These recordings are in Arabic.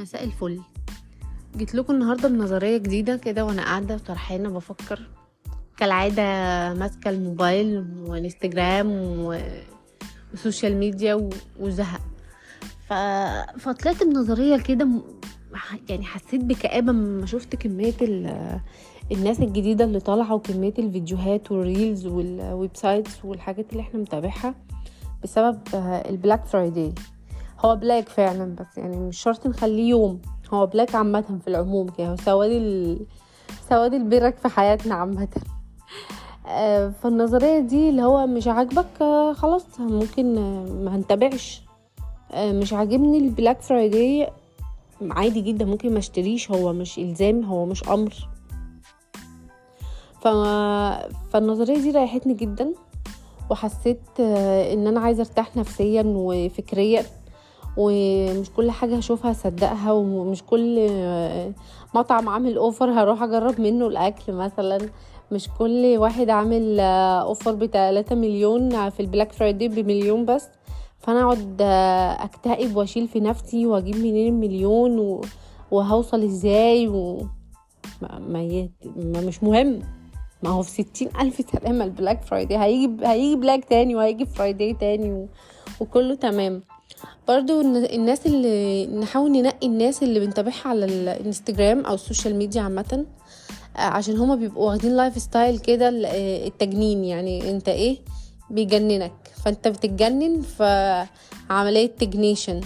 مساء الفل. جيت لكم النهارده بنظرية جديدة كده وأنا قاعدة وطرحانة بفكر. كالعادة ماسكة الموبايل وانستجرام و- و social media و- وزهق. ف... فطلعت بنظرية كده يعني حسيت بكآبة لما شفت كمية ال... الناس الجديدة اللي طالعة وكمية الفيديوهات وال reels وال websites والحاجات اللي إحنا متابعها بسبب ال Black Friday هو black فعلا بس يعني مش شرط نخليه يوم. هو black عامة في العموم كده. سواد ال... سواد البلاك في حياتنا عامة. آه، فالنظرية دي اللي هو مش عاجبك آه، خلاص ممكن آه، ما هنتابعش مش عاجبني ال black فرايداي. عادي جدا ممكن ما اشتريش. هو مش إلزام هو مش أمر. ف... فالنظرية دي ريحتني جدا وحسيت إن أنا عايزة أرتاح نفسيا وفكريا. ومش كل حاجة هشوفها هصدقها ومش كل مطعم عامل offer هروح أجرب منه الأكل مثلا. مش كل واحد عامل offer بتلاتة مليون في ال Black Friday بمليون بس. فأنا أقعد أكتئب وأشيل في نفسي وأجيب منين المليون و... وهوصل إزاي و... ما, ما, ي... ما مش مهم. ما هو في ستين ألف سلامة ال Black Friday هيجي هيجي Black تاني وهيجي Friday تاني و... وكله تمام. برضو الن- الناس اللي نحاول ننقي الناس اللي بنتابعها على الانستجرام أو ال social media عامة آه، عشان هما بيبقوا واخدين lifestyle كده آه، التجنين يعني أنت إيه؟ بيجننك. فأنت بتتجنن في عملية تجنيشن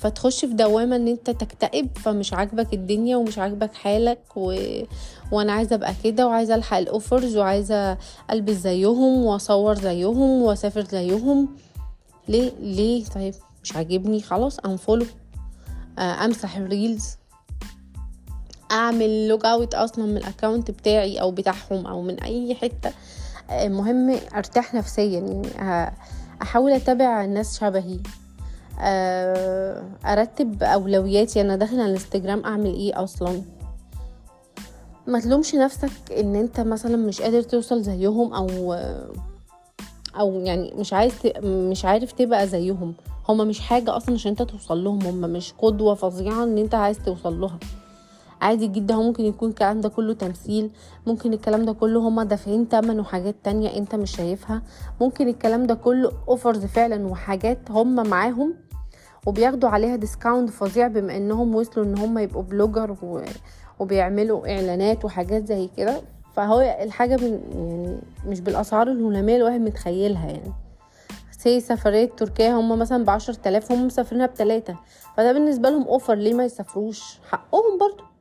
فتخش في دوامة إن أنت تكتئب فمش عاجبك الدنيا ومش عاجبك حالك و... وأنا عايزة أبقى كده وعايزة ألحق ال offers وعايزة ألبس زيهم وأصور زيهم وأسافر زيهم. ليه؟ ليه؟ طيب مش عاجبني خلاص unfollow آه، أمسح ال reels أعمل log out أصلا من ال account بتاعي أو بتاعهم أو من أي حتة. آه، المهم أرتاح نفسيا يعني آه، أحاول أتابع الناس شبهي. أرتب أولوياتي. أنا داخله على الانستجرام أعمل إيه أصلا؟ ما تلومش نفسك إن أنت مثلا مش قادر توصل زيهم أو أو يعني مش عايز. مش عارف تبقى زيهم. هما مش حاجة أصلا عشان أنت توصل لهم. هما مش قدوة فظيعة إن أنت عايز توصل لها. عادي جدا. هو ممكن يكون الكلام ده كله تمثيل ممكن الكلام ده كله هما دافعين تمن وحاجات تانية انت مش شايفها. ممكن الكلام ده كله offers فعلا وحاجات هما معاهم وبياخدوا عليها discount فظيع بما انهم وصلوا ان هم يبقوا blogger و... وبيعملوا إعلانات وحاجات زي كده. فهو الحاجة من يعني مش بالأسعار الهلامية الواحد متخيلها يعني. سي سفرية تركيا هم مثلا بعشر تلاف هم مسافرينها بتلاتة. فده بالنسبة لهم offer ليه ما يسافروش؟ حقهم برضو.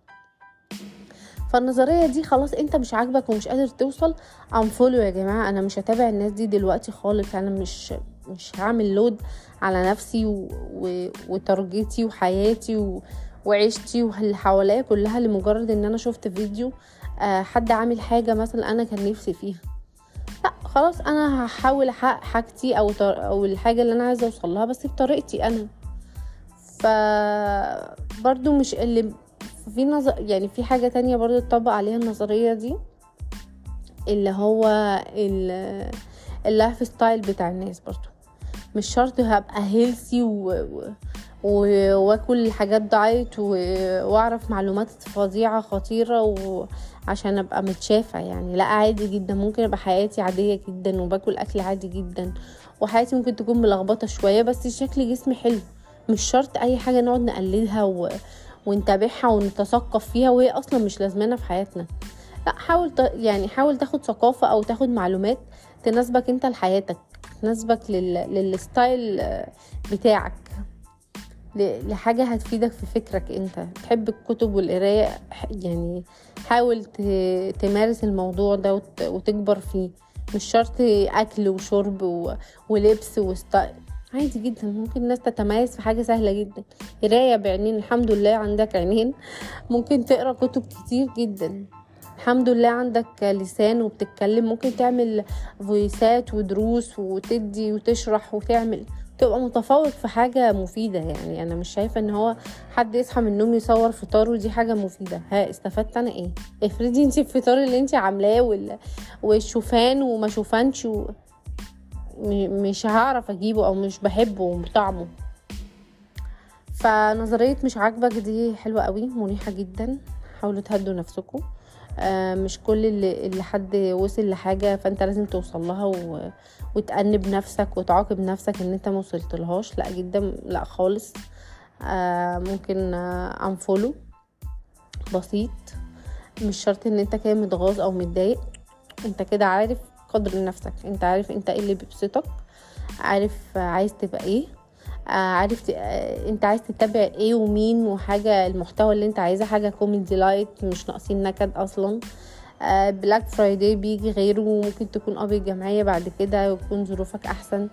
فالنظرية دي خلاص انت مش عاجبك ومش قادر توصل انفولو يا جماعة. أنا مش هتابع الناس دي دلوقتي خالص. أنا مش مش هعمل لود على نفسي و... و... وترجتي وحياتي و... وعيشتي واللي حواليا كلها لمجرد إن أنا شفت فيديو آه حد عامل حاجة مثلا أنا كان نفسي فيها. لا خلاص أنا هحاول أحقق حاجتي أو. أو الحاجة اللي أنا عايزة أوصل لها بس بطريقتي أنا. ف برضو مش اللي في نظر يعني في حاجة تانية برضو تطبق عليها النظرية دي اللي هو ال- ال lifestyle بتاع الناس برضو. مش شرط هبقى healthy و... و... واكل حاجات diet و... واعرف معلومات فظيعة خطيرة وعشان أبقى متشافة يعني. لأ عادي جدا. ممكن أبقى حياتي عادية جدا وباكل أكل عادي جدا. وحياتي ممكن تكون ملخبطة شوية بس شكل جسمي حلو. مش شرط أي حاجة نقعد نقلدها و... ونتابعها ونتثقف فيها وهي أصلا مش لازمانة في حياتنا لأ حاول ت... يعني حاول تاخد ثقافة أو تاخد معلومات تناسبك أنت لحياتك تناسبك لل... للستايل بتاعك ل... لحاجة هتفيدك في فكرك أنت تحب الكتب والقراية ح- يعني حاول. تمارس الموضوع ده وت... وتكبر فيه مش شرط أكل وشرب. ولبس وستايل عادي جدا. ممكن الناس تتميز في حاجة سهلة جدا. قراية بعينين الحمد لله عندك عينين. ممكن تقرأ كتب كتير جدا. الحمد لله عندك لسان وبتتكلم. ممكن تعمل فويسات ودروس وتدي وتشرح وتعمل. تبقى متفوق في حاجة مفيدة يعني. أنا مش شايفة إن هو حد يصحى من النوم يصور فطاره دي حاجة مفيدة. ها استفدت أنا إيه؟ افرضي أنتي الفطار اللي أنتي عاملاه وال... والشوفان وما شوفانش و... مش هعرف اجيبه أو مش بحبه طعمه فنظرية مش عاجبك دي حلوة قوي مريحة جدا. حاولوا تهدوا نفسكم. آه مش كل اللي, اللي حد وصل لحاجة فانت لازم توصل لها و... وتأنب نفسك وتعاقب نفسك ان انت موصلت لهاش لا جدا لا خالص. آه ممكن آه انفولو بسيط. مش شرط ان انت كده متغاظ أو متضايق. انت كده عارف قدر نفسك انت عارف انت إيه اللي بيبسطك عارف عايز تبقى إيه عارف انت عايز تتابع إيه ومين وحاجة المحتوى اللي انت عايزه حاجة comedy light مش ناقصين نكد أصلا. Black Friday بيجي غيره ممكن تكون قابض جمعية بعد كده ويكون ظروفك أحسن.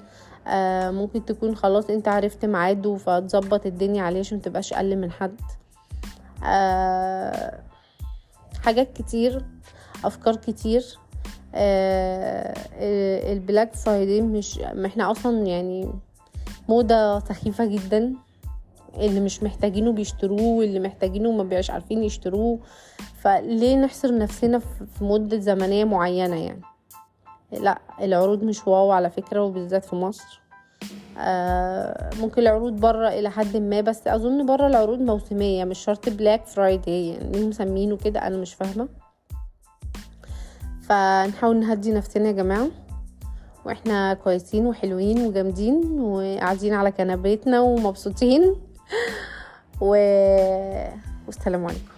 ممكن تكون خلاص انت عرفت ميعاده فتظبط الدنيا عليه عشان متبقاش أقل من حد. حاجات كتير أفكار كتير. ال Black Friday مش إحنا أصلا يعني موضة سخيفة جدا. اللي مش محتاجينه بيشتروه واللي محتاجينه ما بيبقاش عارفين يشتروه. فليه نحصر نفسنا في مدة زمنية معينة يعني؟ لا العروض مش wow على فكرة وبالذات في مصر. آه ممكن العروض بره إلى حد ما بس أظن بره العروض موسمية مش شرط Black Friday يعني مسمينه كده أنا مش فاهمة. فنحاول نهدي نفسنا يا جماعة. وإحنا كويسين وحلوين وجامدين وقاعدين على كنبيتنا ومبسوطين. و... والسلام عليكم.